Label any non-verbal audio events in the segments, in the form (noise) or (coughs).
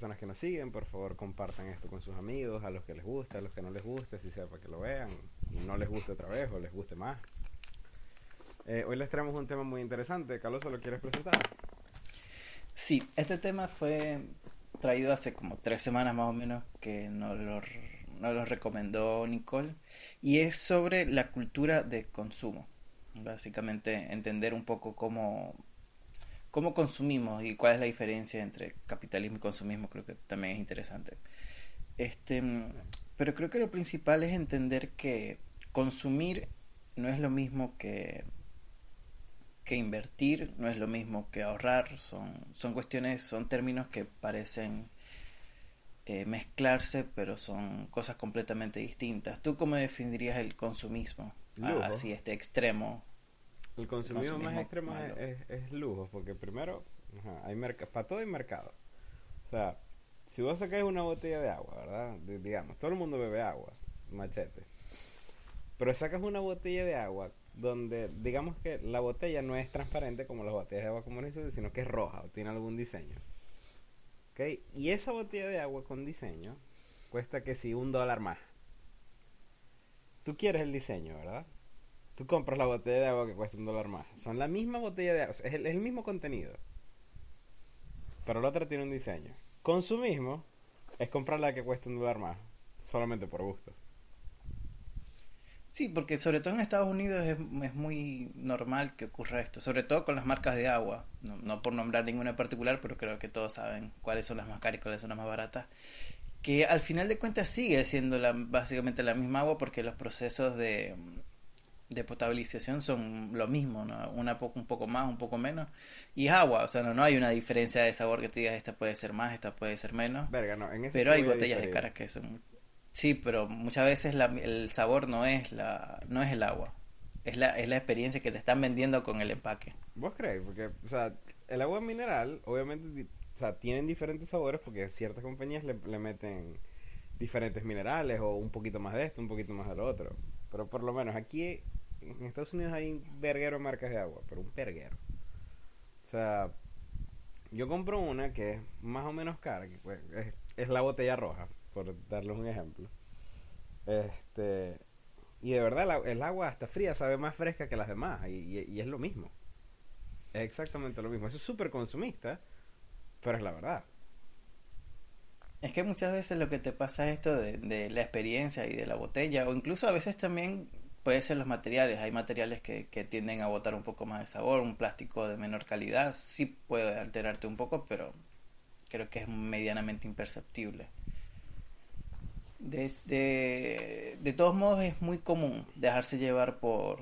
personas que nos siguen. Por favor, compartan esto con sus amigos, a los que les guste, a los que no les guste, si sea para que lo vean y no les guste otra vez o les guste más. Eh, hoy les traemos un tema muy interesante. Carlos, ¿lo quieres presentar? Sí, este tema fue traído hace como tres semanas más o menos que nos nos lo recomendó Nicole y es sobre la cultura de consumo. Básicamente entender un poco cómo, cómo consumimos y cuál es la diferencia entre capitalismo y consumismo creo que también es interesante. Este, pero creo que lo principal es entender que consumir no es lo mismo que que invertir no es lo mismo que ahorrar, son, son cuestiones, son términos que parecen eh, mezclarse, pero son cosas completamente distintas. ¿Tú cómo definirías el consumismo? Lujo. Así, este extremo. El consumismo, más extremo es, es, es lujo, porque primero, ajá, hay para todo hay mercado. O sea, si vos sacáis una botella de agua, ¿verdad? De- digamos, todo el mundo bebe agua, machete. Pero sacas una botella de agua donde, digamos que la botella no es transparente como las botellas de agua comunes, sino que es roja o tiene algún diseño. ¿Ok? Y esa botella de agua con diseño cuesta que si un dólar más. Tú quieres el diseño, ¿verdad? Tú compras la botella de agua que cuesta un dólar más. Son la misma botella de agua, es el, mismo contenido. Pero la otra tiene un diseño. Consumismo es comprar la que cuesta un dólar más, solamente por gusto. Sí, porque sobre todo en Estados Unidos es, muy normal que ocurra esto, sobre todo con las marcas de agua. No, por nombrar ninguna en particular, pero creo que todos saben cuáles son las más caras y cuáles son las más baratas. Que al final de cuentas sigue siendo básicamente la misma agua porque los procesos de, de potabilización son lo mismo, ¿no? Una poco, un poco más, un poco menos. Y es agua, o sea, no, no hay una diferencia de sabor que tú digas, esta puede ser más, esta puede ser menos. Verga, no, en eso Pero hay botellas de caras que son... Sí, pero muchas veces la- el sabor no es, la, no es el agua. Es la, es la experiencia que te están vendiendo con el empaque. ¿Vos creéis? Porque, o sea, el agua mineral, obviamente, o sea, tienen diferentes sabores porque ciertas compañías le, le meten diferentes minerales o un poquito más de esto, un poquito más del otro. Pero por lo menos aquí en Estados Unidos hay un verguero de marcas de agua, pero un perguero. O sea, yo compro una que es más o menos cara, que pues, es, la botella roja, por darles un ejemplo. Este, y de verdad el agua hasta fría sabe más fresca que las demás y, y- y es lo mismo. Es exactamente lo mismo. Eso es súper consumista, pero es la verdad. Es que muchas veces lo que te pasa es esto de, de la experiencia y de la botella, o incluso a veces también puede ser los materiales. Hay materiales que, tienden a botar un poco más de sabor, un plástico de menor calidad sí puede alterarte un poco, pero creo que es medianamente imperceptible. De, de, de todos modos es muy común dejarse llevar por,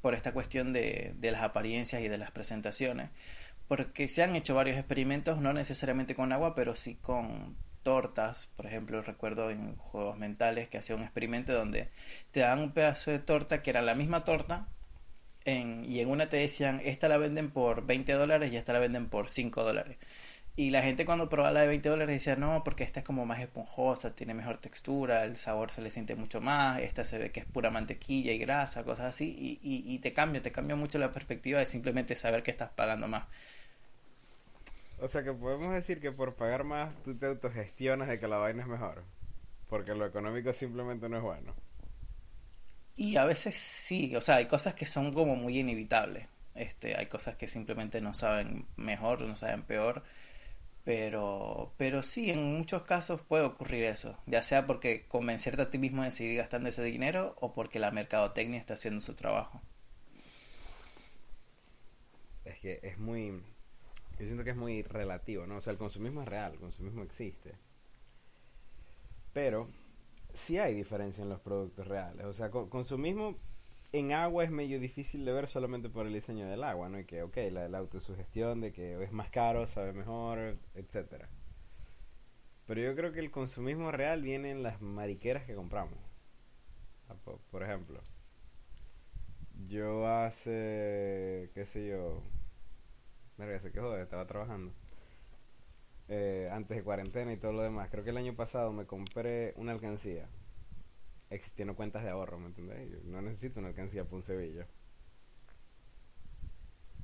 por esta cuestión de, de las apariencias y de las presentaciones, porque se han hecho varios experimentos, no necesariamente con agua, pero sí con tortas. Por ejemplo, recuerdo en juegos mentales que hacía un experimento donde te daban un pedazo de torta que era la misma torta, en, y en una te decían, esta la venden por 20 dólares y esta la venden por 5 dólares. Y la gente cuando probaba la de 20 dólares decía, no, porque esta es como más esponjosa, tiene mejor textura, el sabor se le siente mucho más, esta se ve que es pura mantequilla y grasa, cosas así, y, y, y te cambia, te cambia mucho la perspectiva de simplemente saber que estás pagando más. O sea que podemos decir que por pagar más tú te autogestionas de que la vaina es mejor. Porque lo económico simplemente no es bueno. Y a veces sí, o sea, hay cosas que son como muy inevitables. Este, hay cosas que simplemente no saben mejor, no saben peor. Pero, pero sí, en muchos casos puede ocurrir eso. Ya sea porque convencerte a ti mismo de seguir gastando ese dinero o porque la mercadotecnia está haciendo su trabajo. Es que es muy... Yo siento que es muy relativo, ¿no? O sea, el consumismo es real, el consumismo existe. Pero sí hay diferencia en los productos reales. O sea, co- consumismo en agua es medio difícil de ver solamente por el diseño del agua, ¿no? Y que, ok, la, la autosugestión de que es más caro, sabe mejor, etcétera. Pero yo creo que el consumismo real viene en las mariqueras que compramos. Ah, po- Por ejemplo, yo hace, qué sé yo, verga, se quejó, estaba trabajando. Eh, antes de cuarentena y todo lo demás. Creo que el año pasado me compré una alcancía existiendo cuentas de ahorro, ¿me entendés? Yo no necesito una alcancía para un cebillo.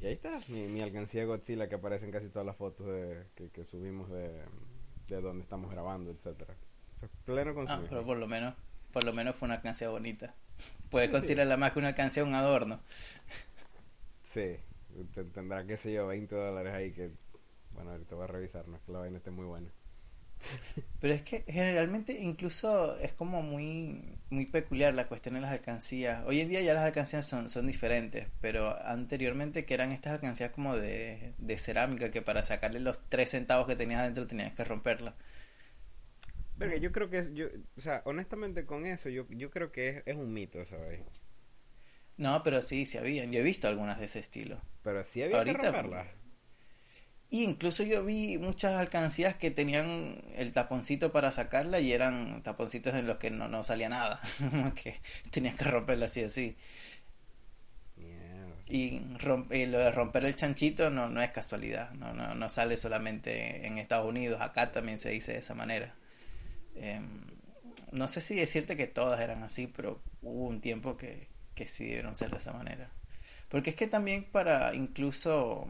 Y ahí está, mi, mi alcancía Godzilla que aparece en casi todas las fotos de, que, que subimos de, de donde estamos grabando, etcétera. Eso es pleno Ah, consumismo. pero por lo menos, por lo menos fue una alcancía bonita. Puede Sí, considerarla más que una alcancía un adorno. Sí, tendrá, qué sé yo, 20 dólares ahí que... Bueno, ahorita voy a revisar, no es que la vaina esté muy buena. (laughs) Pero es que generalmente incluso es como muy, muy peculiar la cuestión de las alcancías. Hoy en día ya las alcancías son, son diferentes, pero anteriormente que eran estas alcancías como de, de cerámica que para sacarle los tres centavos que tenías adentro tenías que romperla. Verga, yo creo que es, yo, o sea, honestamente con eso yo, yo creo que es, es un mito, ¿sabes? No, pero sí, sí habían. Yo he visto algunas de ese estilo. Pero sí había Ahorita- que romperla. Y incluso yo vi muchas alcancías que tenían el taponcito para sacarla y eran taponcitos en los que no, no salía nada. (laughs) Que tenías que romperla así así. Y eh, lo de romper el chanchito no, no es casualidad, no, no, no sale solamente en Estados Unidos, acá también se dice de esa manera. Em, no sé si decirte que todas eran así, pero hubo un tiempo que, que sí debieron ser de esa manera. Porque es que también para incluso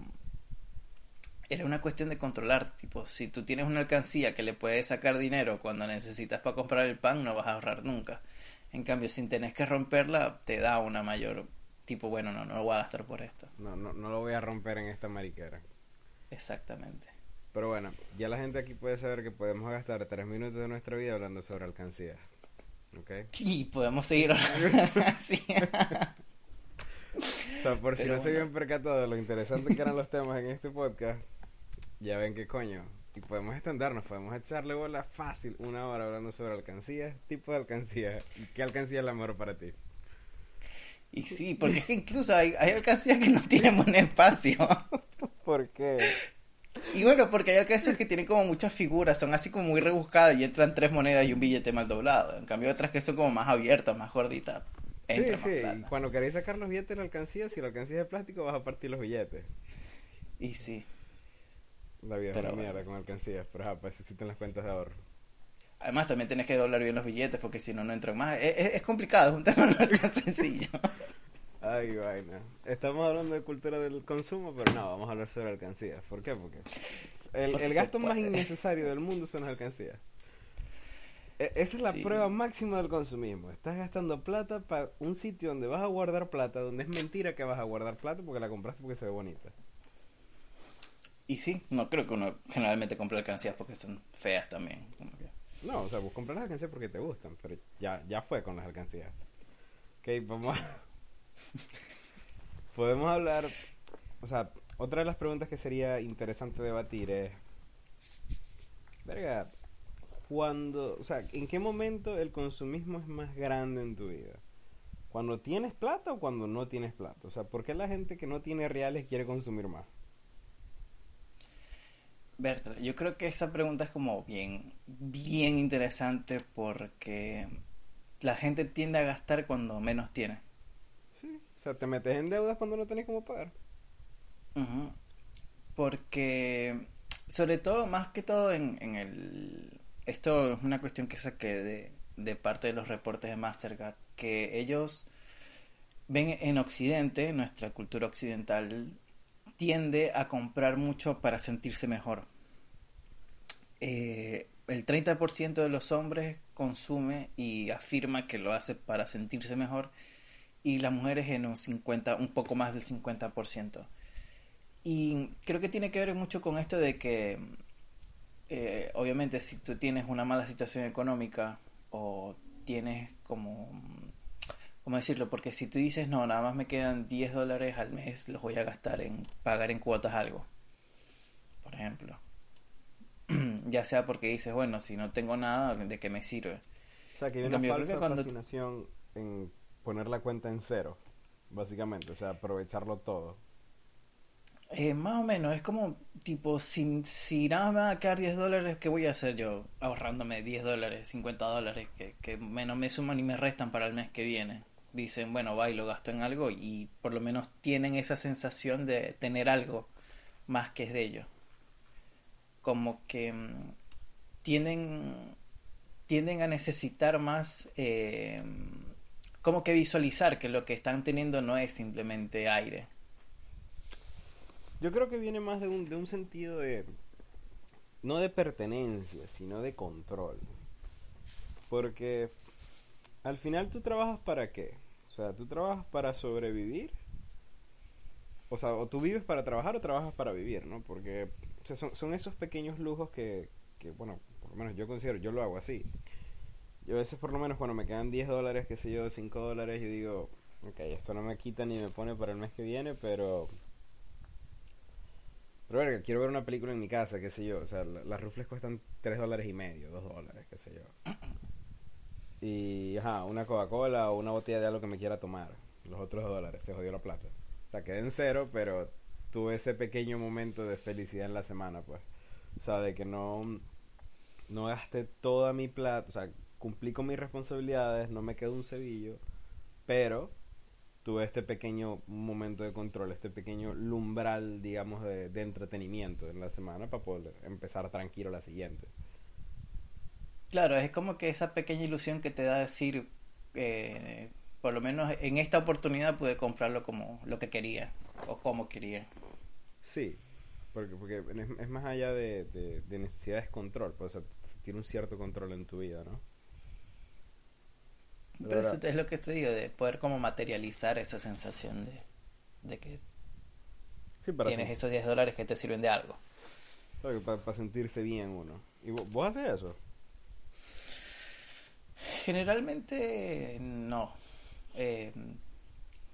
era una cuestión de controlar, tipo, si tú tienes una alcancía que le puedes sacar dinero cuando necesitas para comprar el pan, no vas a ahorrar nunca. En cambio, si tenés que romperla, te da una mayor, tipo, bueno, no, no lo voy a gastar por esto. No, no, no lo voy a romper en esta mariquera. Exactamente. Pero bueno, ya la gente aquí puede saber que podemos gastar tres minutos de nuestra vida hablando sobre alcancías. ¿Ok? Y podemos seguir hablando (laughs) así. O sea, por si no se habían percatado de lo interesante que eran los temas en este podcast, ya ven que coño. Y podemos extendernos, podemos echarle bola fácil una hora hablando sobre alcancías, tipo de alcancías y qué alcancía es la mejor para ti. Y sí, porque es que incluso hay, hay alcancías que no tienen buen espacio. ¿Por qué? (laughs) Y bueno, porque hay alcancías que tienen como muchas figuras, son así como muy rebuscadas y entran tres monedas y un billete mal doblado. En cambio, otras que son como más abiertas, más gorditas. Sí, entra más sí, plata. cuando queréis sacar los billetes de la alcancía, si la alcancía es de plástico vas a partir los billetes. Y sí. La vida Pero es una bueno. mierda con alcancías, pero ajá, para eso existen las cuentas de ahorro. Además, también tienes que doblar bien los billetes porque si no, no entran más. Es, es- es complicado, es un (laughs) tema no tan sencillo. Ay, vaina. Estamos hablando de cultura del consumo, pero no, vamos a hablar sobre alcancías. ¿Por qué? Porque el, Porque el gasto más innecesario del mundo son las alcancías. E- Esa es la Sí. prueba máxima del consumismo. Estás gastando plata para un sitio donde vas a guardar plata, donde es mentira que vas a guardar plata porque la compraste porque se ve bonita. Y sí, no creo que uno generalmente compre alcancías porque son feas también. como que- No, o sea, vos compras las alcancías porque te gustan, pero ya, ya fue con las alcancías. Ok, vamos a... (laughs) Podemos hablar... O sea, otra de las preguntas que sería interesante debatir es... Verga, cuando... O sea, ¿en qué momento el consumismo es más grande en tu vida? ¿Cuando tienes plata o cuando no tienes plata? O sea, ¿por qué la gente que no tiene reales quiere consumir más? Bertra, yo creo que esa pregunta es como bien, bien interesante porque la gente tiende a gastar cuando menos tiene. O sea, te metes en deudas cuando no tenés cómo pagar. Porque, sobre todo, más que todo en, en el... Esto es una cuestión que saqué de, de parte de los reportes de Mastercard, que ellos ven en Occidente, nuestra cultura occidental, tiende a comprar mucho para sentirse mejor. Eh, el 30% de los hombres consume y afirma que lo hace para sentirse mejor y las mujeres en un 50, un poco más del 50%. Y creo que tiene que ver mucho con esto de que, eh, obviamente, si tú tienes una mala situación económica o tienes como, ¿cómo decirlo? Porque si tú dices, no, nada más me quedan 10 dólares al mes, los voy a gastar en pagar en cuotas algo, por ejemplo. (clears throat) ya sea porque dices, bueno, si no tengo nada, ¿de qué me sirve? O sea, que hay una falsa que cuando- fascinación en poner la cuenta en cero, básicamente. O sea, aprovecharlo todo. Eh, más o menos, es como tipo, si, si nada me va a quedar 10 dólares, ¿qué voy a hacer yo ahorrándome 10 dólares, 50 dólares, que, que menos me suman y me restan para el mes que viene? Dicen, bueno, va lo gasto en algo y por lo menos tienen esa sensación de tener algo más que es de ellos. Como que mm, tienen, tienden a necesitar más eh, como que visualizar que lo que están teniendo no es simplemente aire. Yo creo que viene más de un, de un sentido de, no de pertenencia, sino de control. Porque al final tú trabajas para qué? O sea, tú trabajas para sobrevivir. O sea, o tú vives para trabajar o trabajas para vivir, ¿no? Porque son, son esos pequeños lujos que, que, bueno, por lo menos yo considero, yo lo hago así. Yo a veces por lo menos cuando me quedan 10 dólares, qué sé yo, 5 dólares, yo digo, ok, esto no me quita ni me pone para el mes que viene, pero... Pero verga, quiero ver una película en mi casa, qué sé yo. O sea, las rufles cuestan 3 dólares y medio, 2 dólares, qué sé yo. (coughs) Y, ajá, una Coca-Cola o una botella de algo que me quiera tomar. Los otros dólares, se jodió la plata. O sea, quedé en cero, pero tuve ese pequeño momento de felicidad en la semana, pues. O sea, de que no, no gasté toda mi plata, o sea, cumplí con mis responsabilidades, no me quedó un cebillo, pero tuve este pequeño momento de control, este pequeño lumbral, digamos, de, de entretenimiento en la semana para poder empezar tranquilo la siguiente. Claro, es como que esa pequeña ilusión que te da decir, eh, por lo menos en esta oportunidad pude comprarlo como lo que quería o como quería. Sí, porque, porque es, más allá de, de, de necesidades control, pues tiene un cierto control en tu vida, ¿no? Pero eso es lo que te digo, de poder como materializar esa sensación de, de que tienes esos 10 dólares que te sirven de algo. Para, sentirse bien uno. ¿Y vos, vos haces eso? Generalmente no. Eh,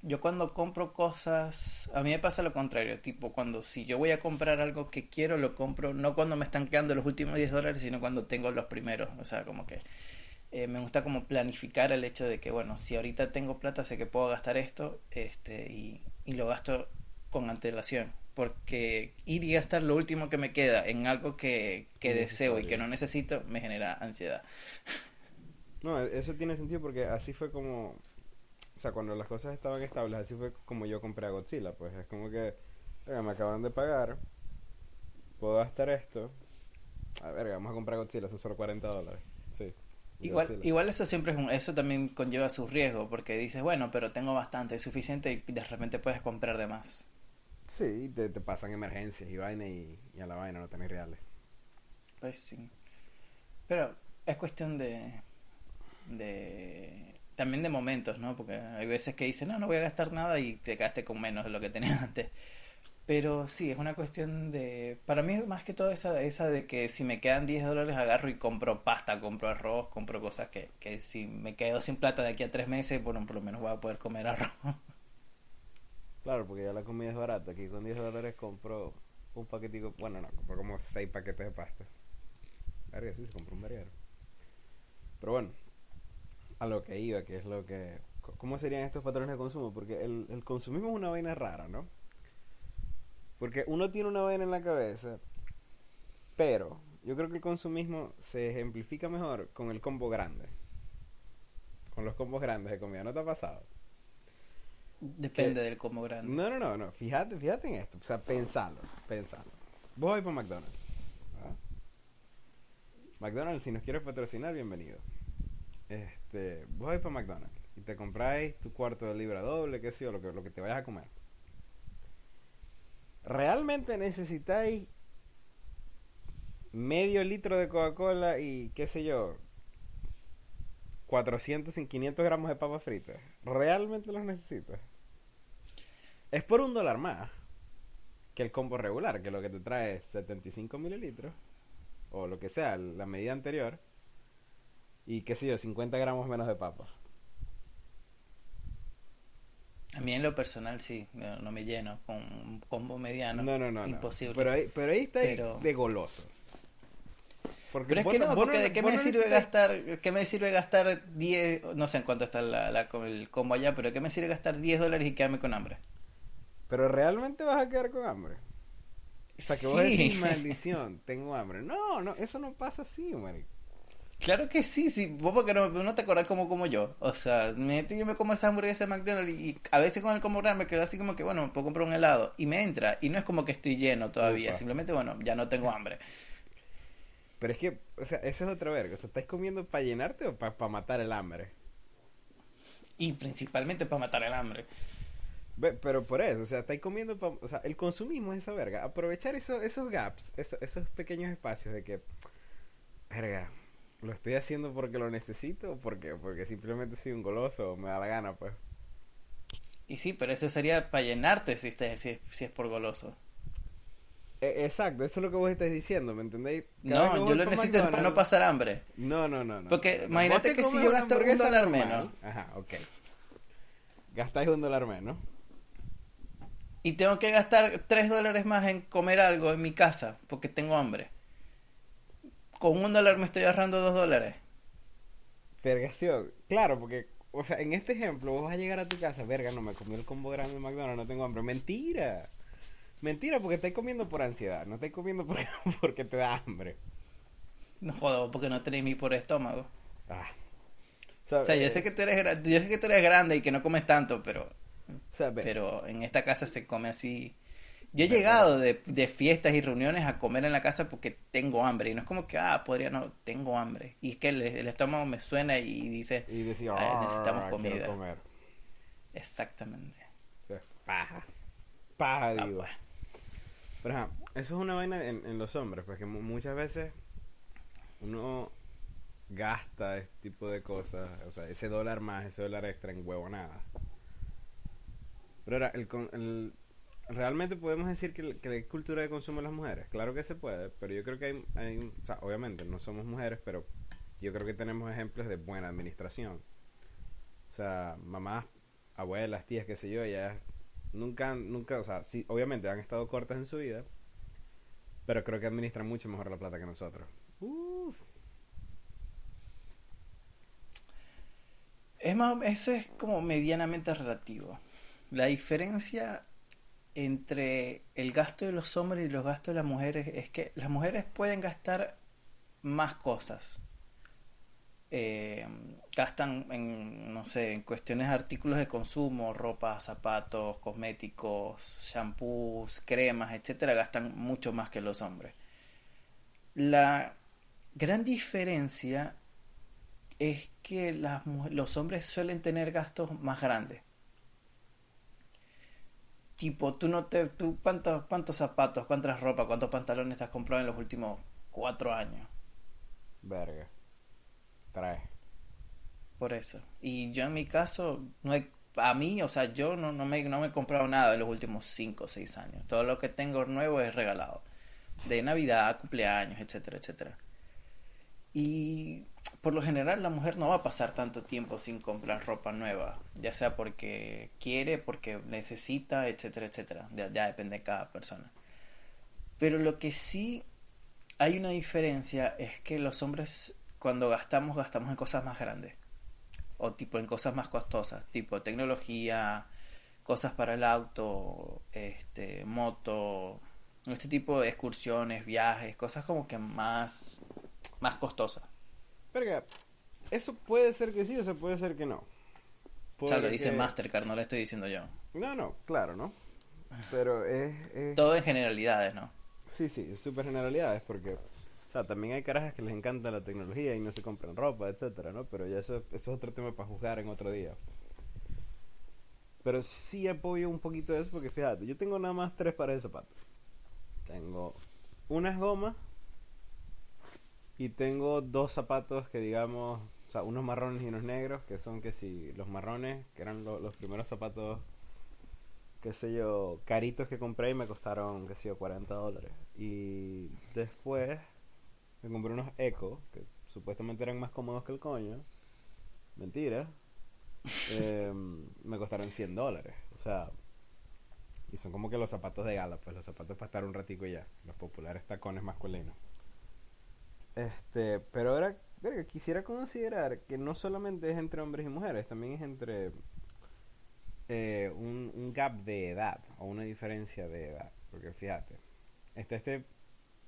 yo cuando compro cosas, a mí me pasa lo contrario, tipo cuando si yo voy a comprar algo que quiero, lo compro no cuando me están quedando los últimos 10 dólares, sino cuando tengo los primeros. O sea, como que eh, me gusta como planificar el hecho de que, bueno, si ahorita tengo plata, sé que puedo gastar esto este, y, y lo gasto con antelación. Porque ir y gastar lo último que me queda en algo que, que deseo y que no necesito me genera ansiedad. (laughs) No, eso tiene sentido porque así fue como, o sea, cuando las cosas estaban estables, así fue como yo compré a Godzilla, pues es como que, me acaban de pagar, puedo gastar esto, a ver, vamos a comprar Godzilla, son solo 40 dólares. Igual, igual eso siempre es un, eso también conlleva su riesgo, porque dices, bueno, pero tengo bastante, es suficiente y de repente puedes comprar de más. Sí, te, te pasan emergencias y vaina y, y a la vaina no tenés reales. Pues sí. Pero es cuestión de, de también de momentos, ¿no? Porque hay veces que dices, no, no voy a gastar nada y te quedaste con menos de lo que tenías (laughs) antes. Pero sí, es una cuestión de... Para mí más que todo esa, esa de que si me quedan 10 dólares agarro y compro pasta, compro arroz, compro cosas que, que si me quedo sin plata de aquí a tres meses, bueno, por lo menos voy a poder comer arroz. Claro, porque ya la comida es barata. Aquí con 10 dólares compro un paquetico... Bueno, no, compro como 6 paquetes de pasta. Verga, sí, se compró un verguero. Pero bueno, a lo que iba, que es lo que... ¿Cómo serían estos patrones de consumo? Porque el, el consumismo es una vaina rara, ¿no? Porque uno tiene una vaina en la cabeza, pero yo creo que el consumismo se ejemplifica mejor con el combo grande. Con los combos grandes de comida. ¿No te ha pasado? Depende del combo grande. No, no, no, no. Fíjate, fíjate en esto. O sea, pensalo, pensalo. Vos vais para McDonald's. McDonald's, si nos quieres patrocinar, bienvenido. Este, vos vais para McDonald's y te compráis tu cuarto de libra doble, qué sé yo, lo que, lo que te vayas a comer. ¿Realmente necesitáis medio litro de Coca-Cola y qué sé yo, 400 y 500 gramos de papas fritas? ¿Realmente los necesitas? Es por un dólar más que el combo regular, que lo que te trae es 75 mililitros, o lo que sea, la medida anterior, y qué sé yo, 50 gramos menos de papas. A mí en lo personal sí, no, me lleno con un combo mediano. No, no, no. Imposible. Pero, ahí, pero ahí está de goloso. Porque pero es que no, porque ¿de qué me sirve gastar, qué me sirve gastar 10, no sé en cuánto está la, la, el combo allá, pero ¿qué me sirve gastar 10 dólares y quedarme con hambre? Pero realmente vas a quedar con hambre. O sea, que vos decís, (laughs) maldición, tengo hambre. No, no, eso no pasa así, marico. Claro que sí, sí. Vos porque no, no te acordás como como yo. O sea, me, yo me como esa hamburguesa de McDonald's y, a veces con el grande me quedo así como que, bueno, me puedo comprar un helado. Y me entra. Y no es como que estoy lleno todavía. Simplemente, bueno, ya no tengo hambre. Pero es que, o sea, eso es otra verga. O sea, ¿estáis comiendo para llenarte o para matar el hambre? Y principalmente para matar el hambre. Pero por eso, o sea, estáis comiendo pa- O sea, el consumismo es esa verga. Aprovechar eso, esos gaps, eso- esos pequeños espacios de que... Verga, ¿lo estoy haciendo porque lo necesito o porque, porque simplemente soy un goloso o me da la gana, pues? Y sí, pero eso sería para llenarte si, te- si, es- si es por goloso. E- exacto, eso es lo que vos estás diciendo, ¿me entendéis? Cada No, yo lo necesito para no pasar hambre. No, no, no, no. Porque no, imagínate que si yo gasto un dólar menos. Ajá, ok. Gastáis un dólar menos. Y tengo que gastar 3 dólares más en comer algo en mi casa porque tengo hambre. Con un dólar me estoy ahorrando 2 dólares. Vergación. Claro, porque, o sea, en este ejemplo, vos vas a llegar a tu casa, verga, no me comí el combo grande de McDonald's, no tengo hambre. Mentira. Mentira, porque estáis comiendo por ansiedad, no estáis comiendo porque, (laughs) porque te da hambre. No jodo, porque no tenéis mi por estómago. Ah. O sea, yo eh, sé que tú eres, yo sé que tú eres grande y que no comes tanto, pero, o sea, ve, pero en esta casa se come así. Yo he llegado de, de fiestas y reuniones a comer en la casa porque tengo hambre. Y no es como que, ah, podría, no, tengo hambre. Y es que el, el estómago me suena y dice, y decía, "Ah, necesitamos "Ah, comida". comer. exactamente. O sea, paja. Paja, Ah, digo. pues. Pero ajá, eso es una vaina en, en los hombres, porque mu- muchas veces uno gasta este tipo de cosas, o sea, ese dólar más, ese dólar extra en huevo nada. Pero ahora, el, el- realmente podemos decir que, que hay cultura de consumo de las mujeres. Claro que se puede, pero yo creo que hay, hay, o sea, obviamente no somos mujeres, pero yo creo que tenemos ejemplos de buena administración. O sea, mamás, abuelas, tías, qué sé yo, ellas nunca, nunca, o sea, sí, obviamente han estado cortas en su vida, pero creo que administran mucho mejor la plata que nosotros. Uf. Es más, eso es como medianamente relativo. La diferencia entre el gasto de los hombres y los gastos de las mujeres es que las mujeres pueden gastar más cosas. Eh, gastan en, no sé, en cuestiones de artículos de consumo, ropa, zapatos, cosméticos, shampoos, cremas, etcétera, gastan mucho más que los hombres. La gran diferencia es que las los hombres suelen tener gastos más grandes. Tipo, tú no te, tú cuántos, cuántos zapatos, cuántas ropa, cuántos pantalones te has comprado en los últimos cuatro años. Verga. Trae. Por eso. Y yo en mi caso, no he- a mí, o sea, yo no, no me, no me he comprado nada en los últimos cinco o seis años. Todo lo que tengo nuevo es regalado. De Navidad, cumpleaños, etcétera, etcétera. Y por lo general la mujer no va a pasar tanto tiempo sin comprar ropa nueva, ya sea porque quiere, porque necesita, etcétera, etcétera. Ya, depende de cada persona. Pero lo que sí hay una diferencia es que los hombres cuando gastamos, gastamos en cosas más grandes. O tipo en cosas más costosas, tipo tecnología, cosas para el auto, este, moto, este tipo de excursiones, viajes, cosas como que más, más costosas. Verga. Eso puede ser que sí o se puede ser que no. O sea, lo dice Mastercard, no lo estoy diciendo yo. No, no, claro, ¿no? Pero es... es- Todo en generalidades, ¿no? Sí, sí, súper generalidades porque, o sea, también hay carajas que les encanta la tecnología y no se compran ropa, etcétera, ¿no? Pero ya eso, eso es otro tema para juzgar en otro día. Pero sí apoyo un poquito eso porque fíjate, yo tengo nada más tres pares de zapatos. Tengo unas gomas y tengo dos zapatos que digamos, o sea, unos marrones y unos negros, que son que si los marrones, que eran lo- los primeros zapatos qué sé yo, caritos que compré y me costaron, qué sé yo, 40 dólares. Y después me compré unos Eco, que supuestamente eran más cómodos que el coño. Mentira. (laughs) Em, me costaron 100 dólares. O sea, y son como que los zapatos de gala, pues los zapatos para estar un ratico y ya. Los populares tacones masculinos. Este, pero ahora, verga, quisiera considerar que no solamente es entre hombres y mujeres, también es entre eh, un, un gap de edad o una diferencia de edad. Porque fíjate, está este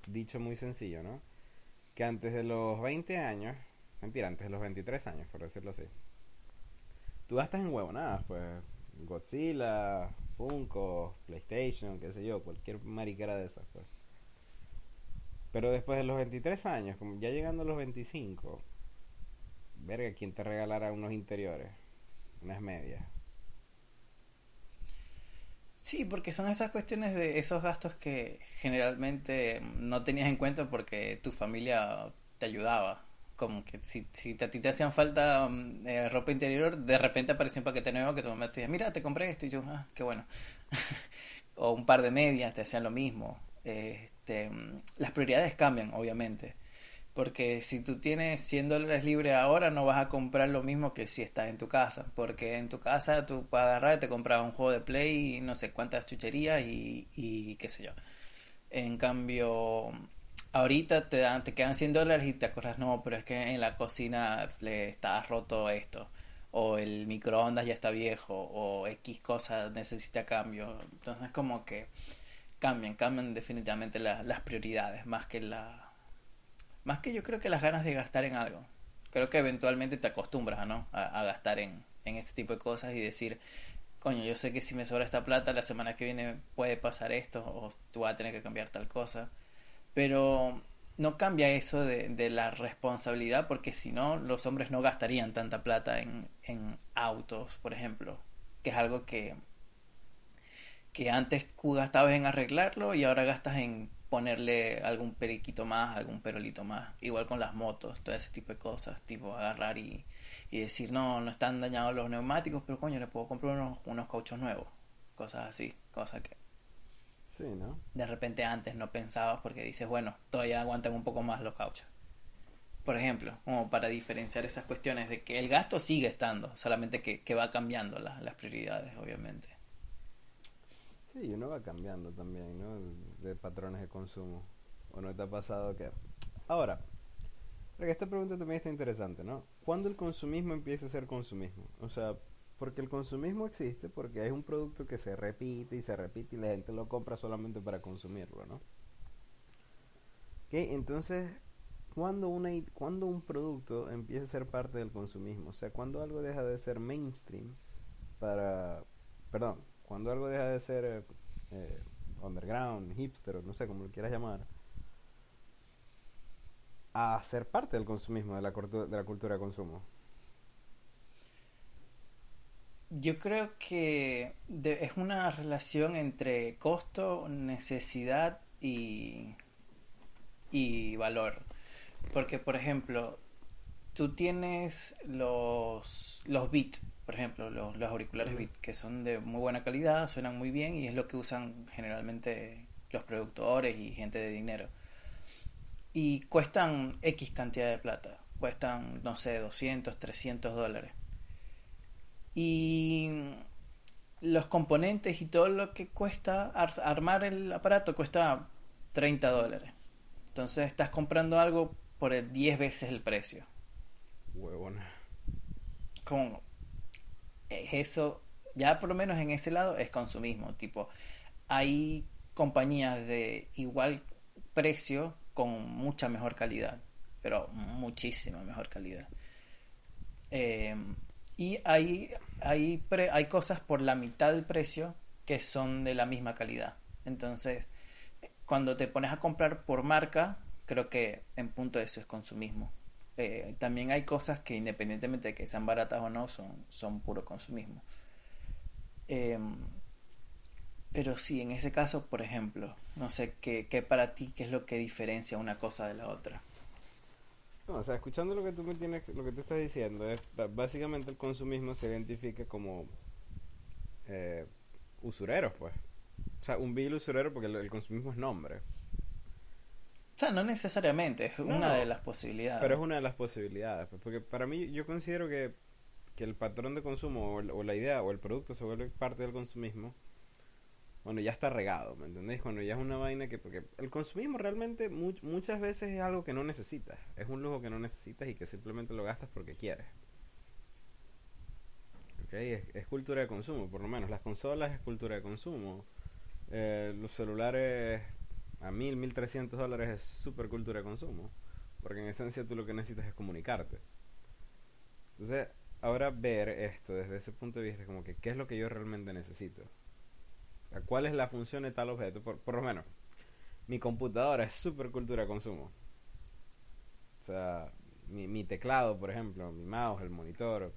dicho muy sencillo, ¿no? Que antes de los 20 años, mentira, antes de los 23 años, por decirlo así, tú gastas en huevonadas, pues Godzilla, Funko, PlayStation, qué sé yo, cualquier mariquera de esas, pues. Pero después de los 23 años, como ya llegando a los 25, verga, ¿quién te regalará unos interiores? Unas medias. Sí, porque son esas cuestiones de esos gastos que generalmente no tenías en cuenta porque tu familia te ayudaba. Como que si, si a ti te hacían falta mm, eh, ropa interior, de repente apareció un paquete nuevo que tu mamá te decía, mira, te compré esto y yo, ah, qué bueno. (laughs) o un par de medias te hacían lo mismo. Este, las prioridades cambian, obviamente. Porque si tú tienes 100 dólares libres ahora, no vas a comprar lo mismo que si estás en tu casa. Porque en tu casa tú puedes agarrar te compras un juego de play y no sé cuántas chucherías y, y qué sé yo. En cambio, ahorita te, dan, te quedan 100 dólares y te acuerdas, no, pero es que en la cocina le está roto esto. O el microondas ya está viejo. O X cosa necesita cambio. Entonces, como que cambian, cambian definitivamente las prioridades más que la más que yo creo que las ganas de gastar en algo. Creo que eventualmente te acostumbras ¿no? a, gastar en, en ese tipo de cosas y decir, coño, yo sé que si me sobra esta plata, la semana que viene puede pasar esto o tú vas a tener que cambiar tal cosa. Pero no cambia eso de, de la responsabilidad porque si no, los hombres no gastarían tanta plata en, en autos, por ejemplo, que es algo que, que antes gastabas en arreglarlo y ahora gastas en ponerle algún periquito más, algún perolito más. Igual con las motos, todo ese tipo de cosas, tipo agarrar y, y decir, no, no están dañados los neumáticos, pero coño, le puedo comprar unos, unos cauchos nuevos. Cosas así, cosas que... Sí, ¿no? De repente antes no pensabas porque dices, bueno, todavía aguantan un poco más los cauchos. Por ejemplo, como para diferenciar esas cuestiones de que el gasto sigue estando, solamente que, que va cambiando las prioridades, obviamente. Sí, uno va cambiando también, ¿no? De patrones de consumo. ¿O no te ha pasado que... Ahora, porque esta pregunta también está interesante, ¿no? ¿Cuándo el consumismo empieza a ser consumismo? O sea, porque el consumismo existe porque es un producto que se repite y se repite y la gente lo compra solamente para consumirlo, ¿no? Ok, entonces, ¿cuándo, una, ¿cuándo un producto empieza a ser parte del consumismo? O sea, ¿cuándo algo deja de ser mainstream para... Perdón, cuando algo deja de ser eh, eh, underground, hipster, no sé cómo lo quieras llamar, a ser parte del consumismo, de la, cultura de consumo. Yo creo que es una relación entre costo, necesidad y, y valor. Porque, por ejemplo, tú tienes los, los bits por ejemplo, los, auriculares Beat, que son de muy buena calidad, suenan muy bien y es lo que usan generalmente los productores y gente de dinero. Y cuestan X cantidad de plata, cuestan, no sé, 200, 300 dólares. Y los componentes y todo lo que cuesta armar el aparato cuesta 30 dólares. Entonces estás comprando algo por el 10 veces el precio. Huevona. Como eso, ya por lo menos en ese lado, es consumismo. Tipo, hay compañías de igual precio con mucha mejor calidad, pero muchísima mejor calidad. Eh, y hay, hay, hay cosas por la mitad del precio que son de la misma calidad. Entonces, cuando te pones a comprar por marca, creo que en punto de eso es consumismo. Eh, también hay cosas que independientemente de que sean baratas o no, son, son puro consumismo. Em, pero sí, en ese caso, por ejemplo, no sé, ¿qué, ¿qué, para ti, qué es lo que diferencia una cosa de la otra? No, o sea, escuchando lo que tú me tienes, lo que tú estás diciendo, básicamente el consumismo se identifica como eh, usureros, pues. O sea, un vil usurero porque el consumismo es nombre. O sea, no necesariamente, es una de las posibilidades. Pero es una de las posibilidades, pues, porque para mí yo considero que, que el patrón de consumo o, la idea o el producto se vuelve parte del consumismo. Bueno, ya está regado, ¿me entendéis? Cuando ya es una vaina que... Porque el consumismo realmente muchas veces es algo que no necesitas. Es un lujo que no necesitas y que simplemente lo gastas porque quieres. ¿Ok? Es, cultura de consumo, por lo menos. Las consolas es cultura de consumo. Eh, los celulares a mil, mil trescientos dólares es super cultura consumo. Porque en esencia tú lo que necesitas es comunicarte. Entonces, ahora ver esto desde ese punto de vista, como que qué es lo que yo realmente necesito. ¿Cuál es la función de tal objeto? Por, por lo menos, mi computadora es super cultura consumo. O sea, mi, mi teclado, por ejemplo, mi mouse, el monitor.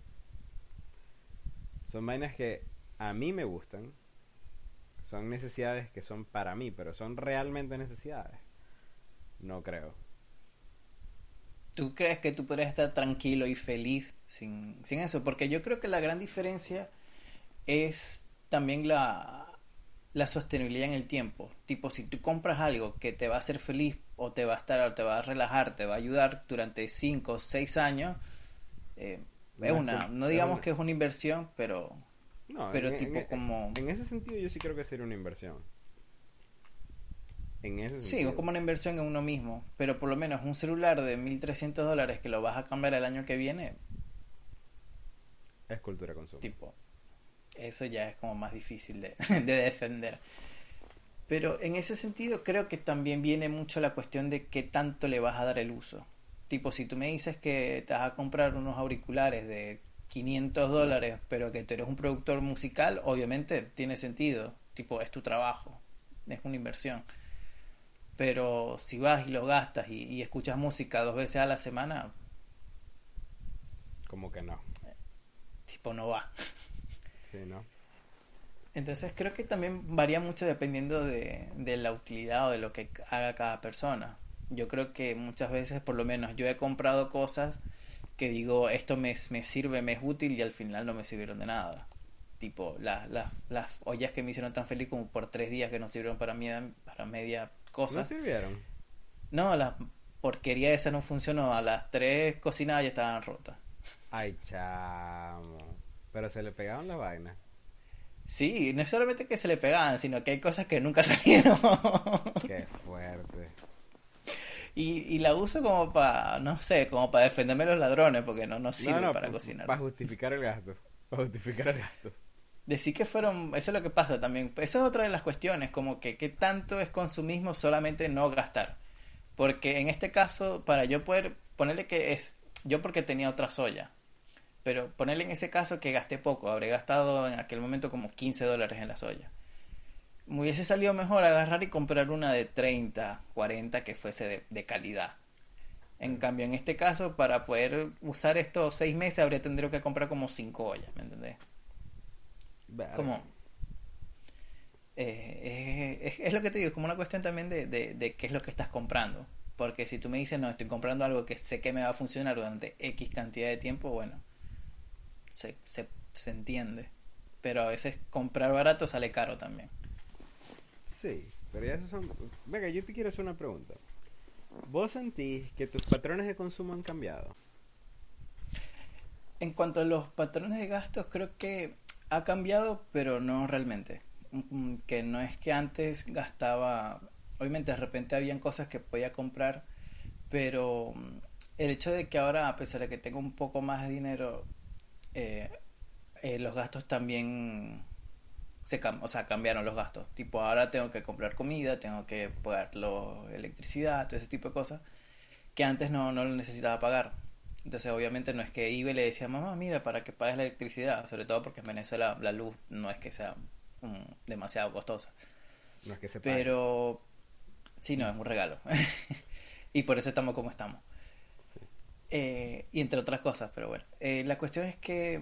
Son vainas que a mí me gustan. Son necesidades que son para mí, pero son realmente necesidades. No creo. ¿Tú crees que tú podrías estar tranquilo y feliz sin, sin eso? Porque yo creo que la gran diferencia es también la, la sostenibilidad en el tiempo. Tipo, si tú compras algo que te va a hacer feliz o te va a estar, o te va a relajar, te va a ayudar durante 5 o 6 años, eh, es una, no digamos que es una inversión, pero, No, pero en, tipo en- como... en ese sentido yo sí creo que sería una inversión. En ese Sí, sentido. es como una inversión en uno mismo, pero por lo menos un celular de 1.300 dólares que lo vas a cambiar el año que viene, Es cultura consumo. tipo, eso ya es como más difícil de, (laughs) de defender. Pero en ese sentido creo que también viene mucho la cuestión de qué tanto le vas a dar el uso. Tipo, si tú me dices que te vas a comprar unos auriculares de 500 dólares, pero que tú eres un productor musical, obviamente tiene sentido. Tipo, es tu trabajo, es una inversión. Pero si vas y lo gastas y, y escuchas música dos veces a la semana, Como que no. tipo, no va. Sí, ¿no? Entonces creo que también varía mucho dependiendo de, de la utilidad o de lo que haga cada persona. Yo creo que muchas veces, por lo menos, yo he comprado cosas que digo, esto me, me sirve, me es útil y al final no me sirvieron de nada. Tipo, las las las ollas que me hicieron tan feliz como por tres días que no sirvieron para, media, para media ¿No cosa. sirvieron? No, la porquería esa no funcionó. A las tres cocinadas ya estaban rotas. Ay, chamo. Pero se le pegaron las vainas. Sí, no es solamente que se le pegaban, sino que hay cosas que nunca (laughs) salieron. Qué fuerte. Y, y la uso como para, no sé, como para defenderme de los ladrones, porque no, no sirve para cocinar. Para justificar el gasto. Para justificar el gasto. Decir que fueron, eso es lo que pasa también. Esa es otra de las cuestiones, como que qué tanto es consumismo solamente no gastar. Porque en este caso, para yo poder ponerle que es, yo porque tenía otra soya, pero ponerle en ese caso que gasté poco, habré gastado en aquel momento como 15 dólares en la soya. Me hubiese salido mejor agarrar y comprar una de 30, 40 que fuese de, de calidad. En cambio, en este caso, para poder usar estos seis meses, habría tendría que comprar como 5 ollas, ¿me entendés? Como eh, es, es lo que te digo, es como una cuestión también de, de, de qué es lo que estás comprando. Porque si tú me dices, no, estoy comprando algo que sé que me va a funcionar durante X cantidad de tiempo, bueno, se, se, se entiende. Pero a veces comprar barato sale caro también. Sí, pero ya esos son... Venga, yo te quiero hacer una pregunta. ¿Vos sentís que tus patrones de consumo han cambiado? En cuanto a los patrones de gastos, creo que ha cambiado, pero no realmente. Mm, Que no es que antes gastaba, obviamente de repente habían cosas que podía comprar, pero mm, el hecho de que ahora, a pesar de que tengo un poco más de dinero, eh, eh, los gastos también se o sea, cambiaron los gastos. Tipo, ahora tengo que comprar comida, tengo que pagar lo- electricidad, todo ese tipo de cosas que antes no, no lo necesitaba pagar. Entonces, obviamente, no es que iba y le decía, mamá, mira, para que pagues la electricidad, sobre todo porque en Venezuela la luz no es que sea mm, demasiado costosa. No es que se pague. Pero, sí, no, es un regalo. (laughs) y por eso estamos como estamos. Sí. Eh, y entre otras cosas, pero bueno. Eh, la cuestión es que,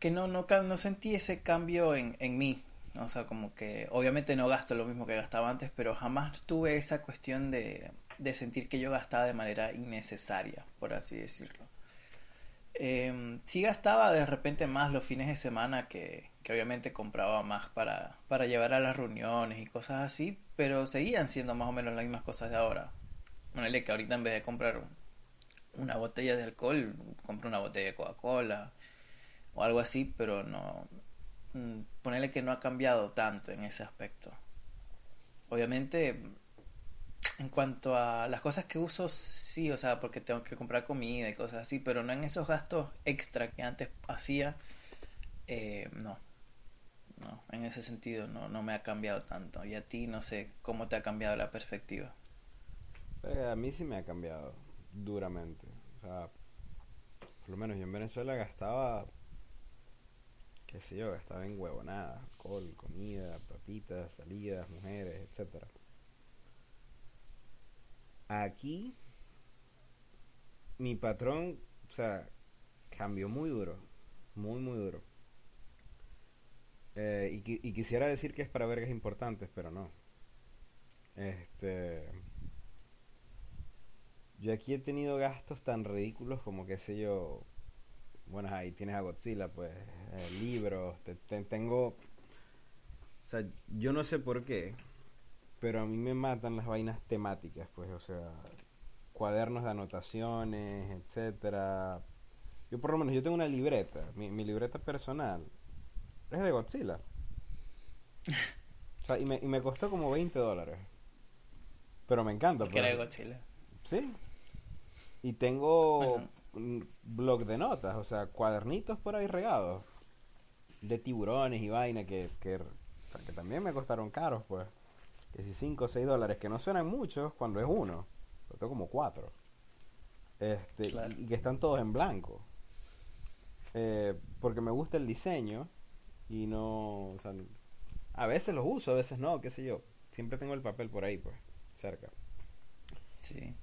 que no, no, no sentí ese cambio en, en mí. O sea, como que obviamente no gasto lo mismo que gastaba antes, pero jamás tuve esa cuestión de, de sentir que yo gastaba de manera innecesaria, por así decirlo. Eh, sí gastaba de repente más los fines de semana que, que obviamente compraba más para, para llevar a las reuniones y cosas así, pero seguían siendo más o menos las mismas cosas de ahora. Ponele que ahorita en vez de comprar una botella de alcohol, compro una botella de Coca-Cola o algo así, pero no. mm, Ponele que no ha cambiado tanto en ese aspecto. Obviamente, en cuanto a las cosas que uso, sí, o sea, porque tengo que comprar comida y cosas así, pero no en esos gastos extra que antes hacía, eh, no. No, en ese sentido no, no me ha cambiado tanto. Y a ti no sé cómo te ha cambiado la perspectiva. Pero a mí sí me ha cambiado duramente. O sea, por lo menos yo en Venezuela gastaba, qué sé yo, gastaba en huevonadas, alcohol, comida, papitas, salidas, mujeres, etcétera. aquí mi patrón, o sea, cambió muy duro, muy, muy duro. Eh, y, y quisiera decir que es para vergas importantes, pero no. Este. Yo aquí he tenido gastos tan ridículos como, qué sé yo. Bueno, ahí tienes a Godzilla, pues. eh, libros, te- te- tengo. O sea, yo no sé por qué, pero a mí me matan las vainas temáticas, pues, o sea, cuadernos de anotaciones, etcétera. Yo por lo menos, yo tengo una libreta, mi, mi libreta personal es de Godzilla. O sea, y me, y me costó como 20 dólares. Pero me encanta. Porque era de pues. Godzilla. Sí. Y tengo. Un blog de notas, o sea, cuadernitos por ahí regados. De tiburones y vaina que, que, que también me costaron caros, pues. Que si 5 o 6 dólares, que no suenan muchos cuando es uno. Tengo como 4. Este, y, que están todos en blanco. Eh, porque me gusta el diseño y no... O sea, a veces los uso, a veces no, qué sé yo. Siempre tengo el papel por ahí, pues, cerca. Sí.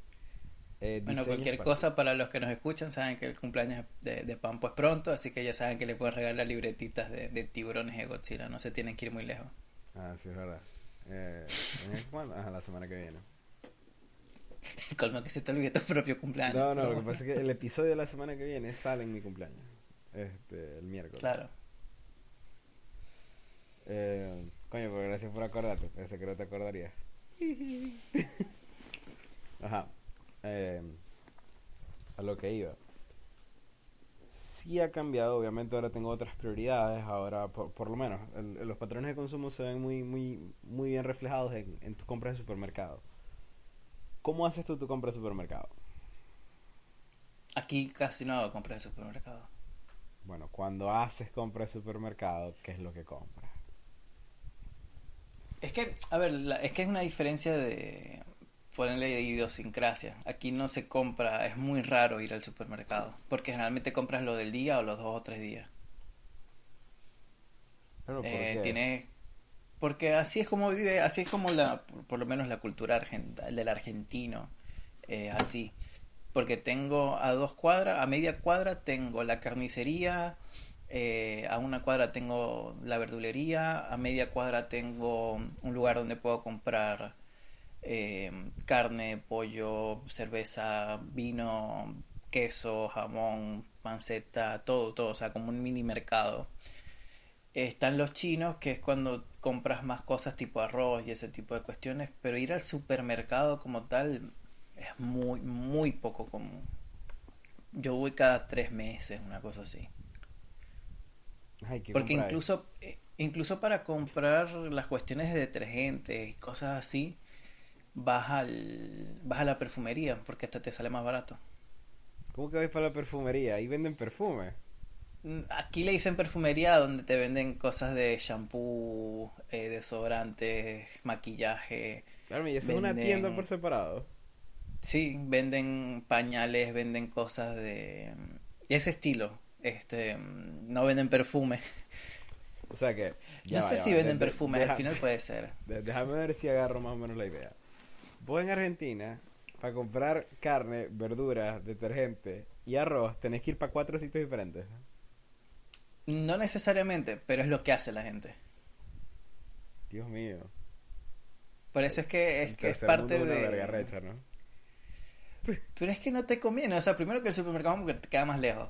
Eh, Bueno, cualquier para- cosa para los que nos escuchan, saben que el cumpleaños de, de Pampo es pronto, así que ya saben que le pueden regalar libretitas de, de tiburones de Godzilla, no se tienen que ir muy lejos. Ah, sí, es verdad. Eh, ¿en cuándo? Ajá, la semana que viene. (laughs) Colmo que se te olvide tu propio cumpleaños. No, no, lo que bueno. pasa es que el episodio de la semana que viene sale en mi cumpleaños. Este, el miércoles. Claro. Eh, coño, pues gracias por acordarte. Pensé que no te acordarías. (laughs) Ajá. Eh, a lo que iba. Sí ha cambiado, obviamente ahora tengo otras prioridades, ahora por, por lo menos el- los patrones de consumo se ven muy, muy, muy bien reflejados en, en tus compras de supermercado. ¿Cómo haces tú tu compra de supermercado? Aquí casi no hago compras de supermercado. Bueno, cuando haces compra de supermercado, ¿qué es lo que compras? Es que, a ver, la- es que es una diferencia de ponerle de idiosincrasia. Aquí no se compra, es muy raro ir al supermercado, porque generalmente compras lo del día o los dos o tres días. Pero, ¿por Eh, qué? tiene porque así es como vive así es como la por, por lo menos la cultura argent- del argentino eh, así porque tengo a dos cuadras a media cuadra tengo la carnicería eh, a una cuadra tengo la verdulería a media cuadra tengo un lugar donde puedo comprar eh, carne pollo cerveza vino queso jamón panceta todo todo o sea como un mini mercado están los chinos, que es cuando compras más cosas tipo arroz y ese tipo de cuestiones, pero ir al supermercado como tal es muy, muy poco común. Yo voy cada tres meses, una cosa así. Ay, ¿qué Porque incluso, eh, incluso para comprar las cuestiones de detergentes y cosas así, vas al, vas a la perfumería, porque hasta te sale más barato. ¿Cómo que vais para la perfumería? Ahí venden perfume. Mm, Aquí le dicen perfumería donde te venden cosas de shampoo, eh, desodorantes, maquillaje. Claro, y eso es una tienda por separado. Sí, venden pañales, venden cosas de ese estilo. Este, mm, no venden perfume. O sea que. ya no va, sé si venden De- perfume, al final puede ser. de- déjame ver si agarro más o menos la idea. Vos en Argentina, para comprar carne, verduras, detergente y arroz, tenés que ir para cuatro sitios diferentes. No necesariamente, pero es lo que hace la gente. Dios mío. Por eso es que es que es parte mundo de una recha, ¿no? (laughs) Pero es que no te conviene, o sea, primero que el supermercado porque te queda más lejos.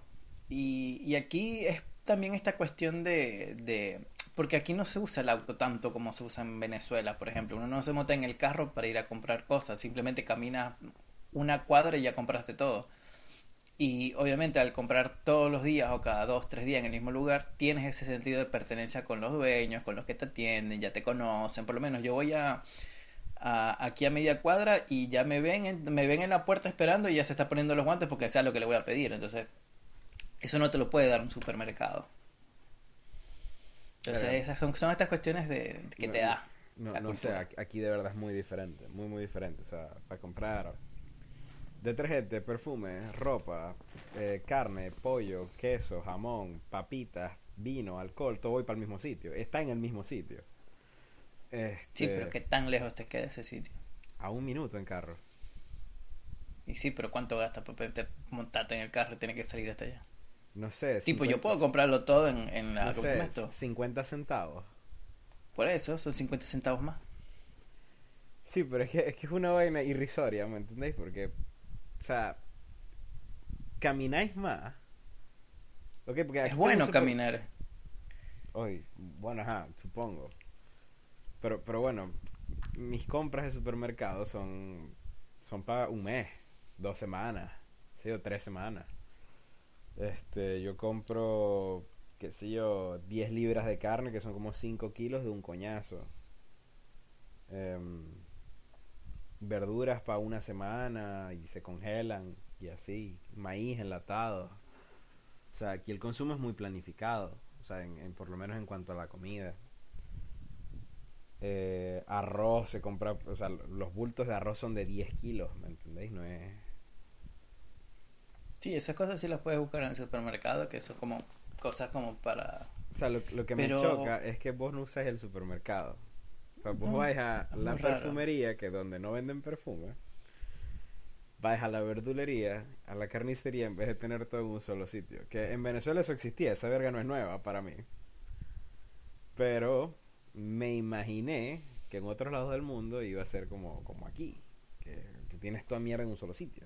Y, y aquí es también esta cuestión de, de... Porque aquí no se usa el auto tanto como se usa en Venezuela, por ejemplo. Uno no se monta en el carro para ir a comprar cosas, simplemente caminas una cuadra y ya compraste todo. Y obviamente al comprar todos los días o cada dos, tres días en el mismo lugar, tienes ese sentido de pertenencia con los dueños, con los que te atienden, ya te conocen. Por lo menos yo voy a, aquí a media cuadra y ya me ven, en, me ven en la puerta esperando y ya se está poniendo los guantes porque sea lo que le voy a pedir. Entonces, eso no te lo puede dar un supermercado. Entonces, esas son, son estas cuestiones de, que No, te da. No, la no sé, aquí, de verdad es muy diferente, muy, muy diferente. O sea, para comprar detergente, perfume, ropa, eh, carne, pollo, queso, jamón, papitas, vino, alcohol, todo voy para el mismo sitio. Está en el mismo sitio. Sí, Este, pero ¿qué tan lejos te queda ese sitio? A un minuto en carro. Y sí, pero ¿cuánto gastas para montarte en el carro y tener que salir hasta allá? No sé. Tipo, yo puedo comprarlo todo en, en la... no ¿cómo se sé, llama esto? 50 centavos. Por eso, son 50 centavos más. Sí, pero es que, es que es una vaina irrisoria, ¿me entendéis? Porque, o sea, camináis más. Ok, porque Es bueno super- caminar. Oye, bueno, ajá, supongo. Pero, pero bueno, mis compras de supermercado son, son para un mes, dos semanas, sí, o tres semanas. Este, yo compro, qué sé yo, 10 libras de carne, que son como 5 kilos de un coñazo. Em, verduras para una semana y se congelan y así. Maíz enlatado. O sea, aquí el consumo es muy planificado. O sea, en, en- por lo menos en cuanto a la comida. Eh, arroz se compra, o sea, los bultos de arroz son de 10 kilos, ¿me entendéis? No es... Sí, esas cosas sí las puedes buscar en el supermercado, que son como cosas como para... O sea, lo, lo que Pero- me choca es que vos no usáis el supermercado. O sea, vos No, vais a la muy raro. perfumería, que es donde no venden perfume. Vais a la verdulería, a la carnicería, en vez de tener todo en un solo sitio. Que en Venezuela eso existía, esa verga no es nueva para mí. Pero me imaginé que en otros lados del mundo iba a ser como, como aquí. Que tú tienes toda mierda en un solo sitio.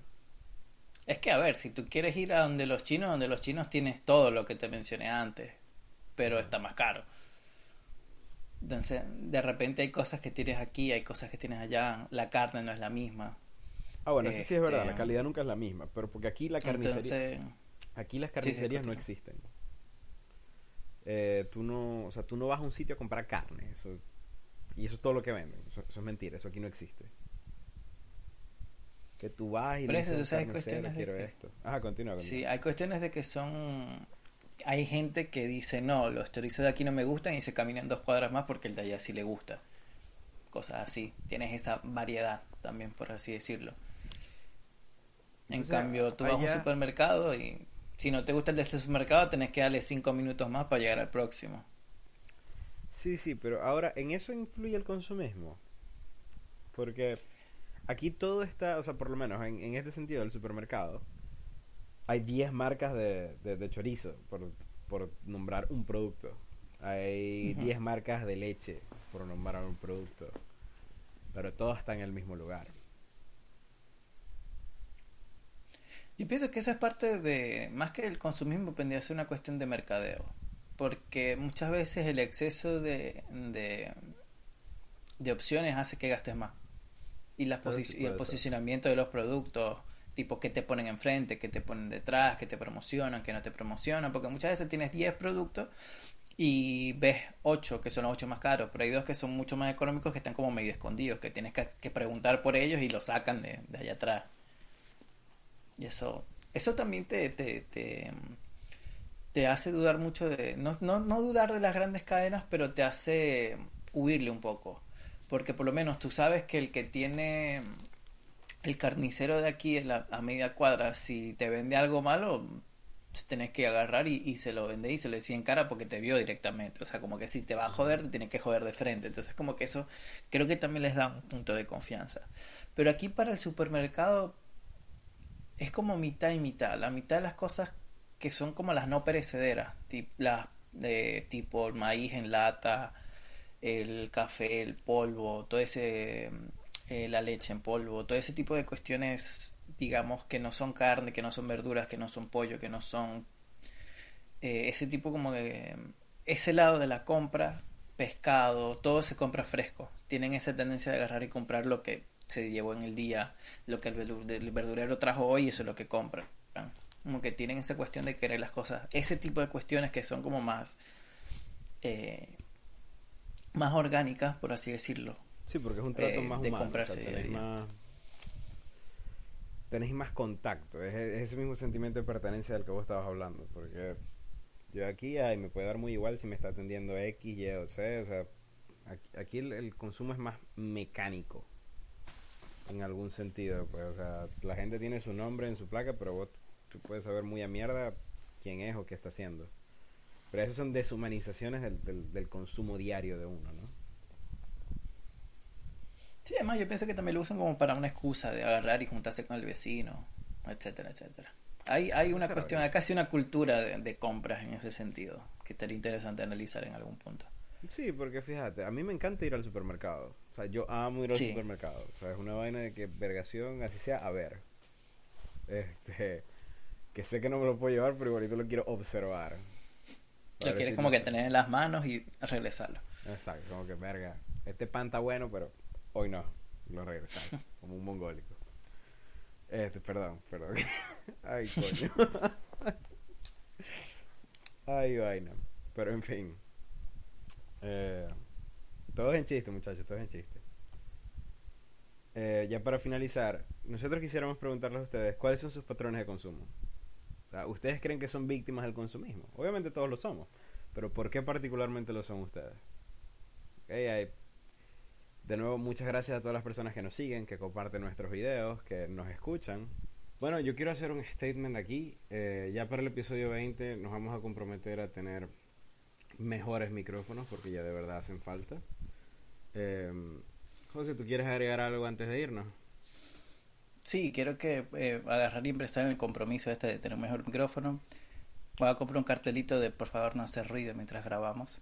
Es que, a ver, si tú quieres ir a donde los chinos, donde los chinos tienes todo lo que te mencioné antes, pero está más caro. Entonces, de repente hay cosas que tienes aquí, hay cosas que tienes allá, la carne no es la misma. Ah, bueno, eso sí es verdad, Este, la calidad nunca es la misma. Pero porque aquí la carnicería... Entonces, Aquí las Sí, sí, carnicerías no existen. Eh, tú no, o sea, tú no vas a un sitio a comprar carne, eso, y eso es todo lo que venden. Eso, eso es mentira, eso aquí no existe. Que tú vas y Pero eso, al sabes carnicero, cuestiones de quiero que- esto. Ajá, continúa. continúa. sí, hay cuestiones de que son... Hay gente que dice, no, los chorizos de aquí no me gustan y se caminan dos cuadras más porque el de allá sí le gusta. Cosas así. Tienes esa variedad también, por así decirlo. En O sea, cambio, tú vas a un supermercado y si no te gusta el de este supermercado, tenés que darle cinco minutos más para llegar al próximo. Sí, sí, pero ahora, ¿en eso influye el consumismo? Porque aquí todo está, o sea, por lo menos en, en este sentido del supermercado, hay 10 marcas de, de, de chorizo, por, por nombrar un producto. Hay Ujú. 10 marcas de leche, por nombrar un producto. Pero todas están en el mismo lugar. Yo pienso que esa es parte de, más que el consumismo, vendría a ser una cuestión de mercadeo. Porque muchas veces el exceso de, de, de opciones hace que gastes más. Y, sí posi- y el posicionamiento de los productos, tipo que te ponen enfrente, que te ponen detrás, que te promocionan, que no te promocionan. Porque muchas veces tienes 10 productos y ves 8 que son los 8 más caros, pero hay dos que son mucho más económicos que están como medio escondidos, que tienes que, que preguntar por ellos y los sacan de, de allá atrás. Y eso, eso también te, te, te, te hace dudar mucho de, no, no, no dudar de las grandes cadenas, pero te hace huirle un poco. Porque por lo menos tú sabes que el que tiene el carnicero de aquí en la, a media cuadra, si te vende algo malo, tenés que agarrar y, se lo vende y se lo decía en cara porque te vio directamente. O sea, como que si te va a joder, te tiene que joder de frente. Entonces, como que eso creo que también les da un punto de confianza. Pero aquí para el supermercado es como mitad y mitad. La mitad de las cosas que son como las no perecederas, las de tipo maíz en lata, el café, el polvo, todo ese, eh, la leche en polvo, todo ese tipo de cuestiones, digamos, que no son carne, que no son verduras, que no son pollo, que no son eh, ese tipo como de ese lado de la compra, pescado, todo se compra fresco. Tienen esa tendencia de agarrar y comprar lo que se llevó en el día, lo que el verdu- el verdurero trajo hoy, eso es lo que compran. Como que tienen esa cuestión de querer las cosas, ese tipo de cuestiones que son como más eh, más orgánicas, por así decirlo. Sí, porque es un trato Eh, más de humano. comprarse o sea, día. más, tenéis más contacto. Es, es ese mismo sentimiento de pertenencia del que vos estabas hablando. Porque yo aquí ay, me puede dar muy igual si me está atendiendo X, Y o Z. O sea, aquí, aquí el, el consumo es más mecánico. En algún sentido. Pues, o sea, la gente tiene su nombre en su placa, pero vos tú puedes saber muy a mierda quién es o qué está haciendo. Pero esas son deshumanizaciones del, del, del consumo diario de uno, ¿no? Sí, además yo pienso que también lo usan como para una excusa de agarrar y juntarse con el vecino, etcétera, etcétera. Hay, hay una cuestión, hay casi una cultura de, de compras en ese sentido, que estaría interesante analizar en algún punto. Sí, porque fíjate, a mí me encanta ir al supermercado. O sea, yo amo ir al Sí. supermercado. O sea, es una vaina de que vergación, así sea, a ver. Este, que sé que no me lo puedo llevar, pero igualito lo quiero observar. Lo quieres como que tener en las manos y regresarlo. Exacto, como que verga. Este pan está bueno, pero hoy no. Lo regresamos. (laughs) como un mongólico. Este, perdón, perdón. (laughs) Ay, coño. (laughs) Ay, vaina. Pero en fin. Eh, todo es en chiste, muchachos, todo es en chiste. Eh, ya para finalizar, nosotros quisiéramos preguntarles a ustedes cuáles son sus patrones de consumo. ¿Ustedes creen que son víctimas del consumismo? Obviamente todos lo somos, pero ¿por qué particularmente lo son ustedes? Ok, hay- De nuevo, muchas gracias a todas las personas que nos siguen, que comparten nuestros videos, que nos escuchan. Bueno, yo quiero hacer un statement aquí. Eh, ya para el episodio 20 nos vamos a comprometer a tener mejores micrófonos porque ya de verdad hacen falta. Eh, José, ¿tú quieres agregar algo antes de irnos? Sí, quiero que eh, agarrar y empezar en el compromiso este de tener un mejor micrófono. Voy a comprar un cartelito de por favor no hacer ruido mientras grabamos.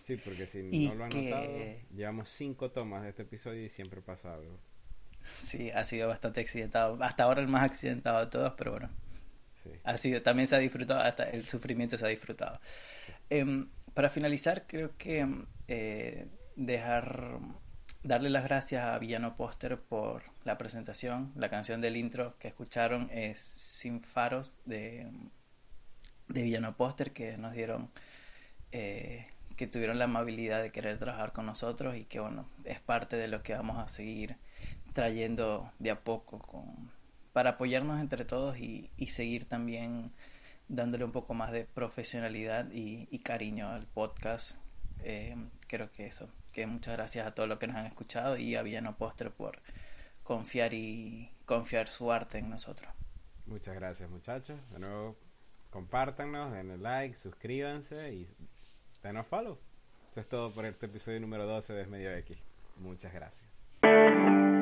Sí, porque si Y no lo han que- notado, llevamos cinco tomas de este episodio y siempre pasa algo. Sí, ha sido bastante accidentado. Hasta ahora el más accidentado de todos, pero bueno. Sí. Ha sido, también se ha disfrutado, hasta el sufrimiento se ha disfrutado. Em, para finalizar, creo que eh, dejar, darle las gracias a Villano Póster por la presentación. La canción del intro que escucharon es Sin Faros de, de Villano Póster que nos dieron, eh, que tuvieron la amabilidad de querer trabajar con nosotros y que bueno, es parte de lo que vamos a seguir trayendo de a poco con, para apoyarnos entre todos y, seguir también dándole un poco más de profesionalidad y, y cariño al podcast. Eh, creo que eso, que muchas gracias a todos los que nos han escuchado y a Villano Póster por confiar y confiar su arte en nosotros. Muchas gracias, muchachos. De nuevo, compártanos, denle like, suscríbanse y denos follow. Eso es todo por este episodio número 12 de Medio X. Muchas gracias.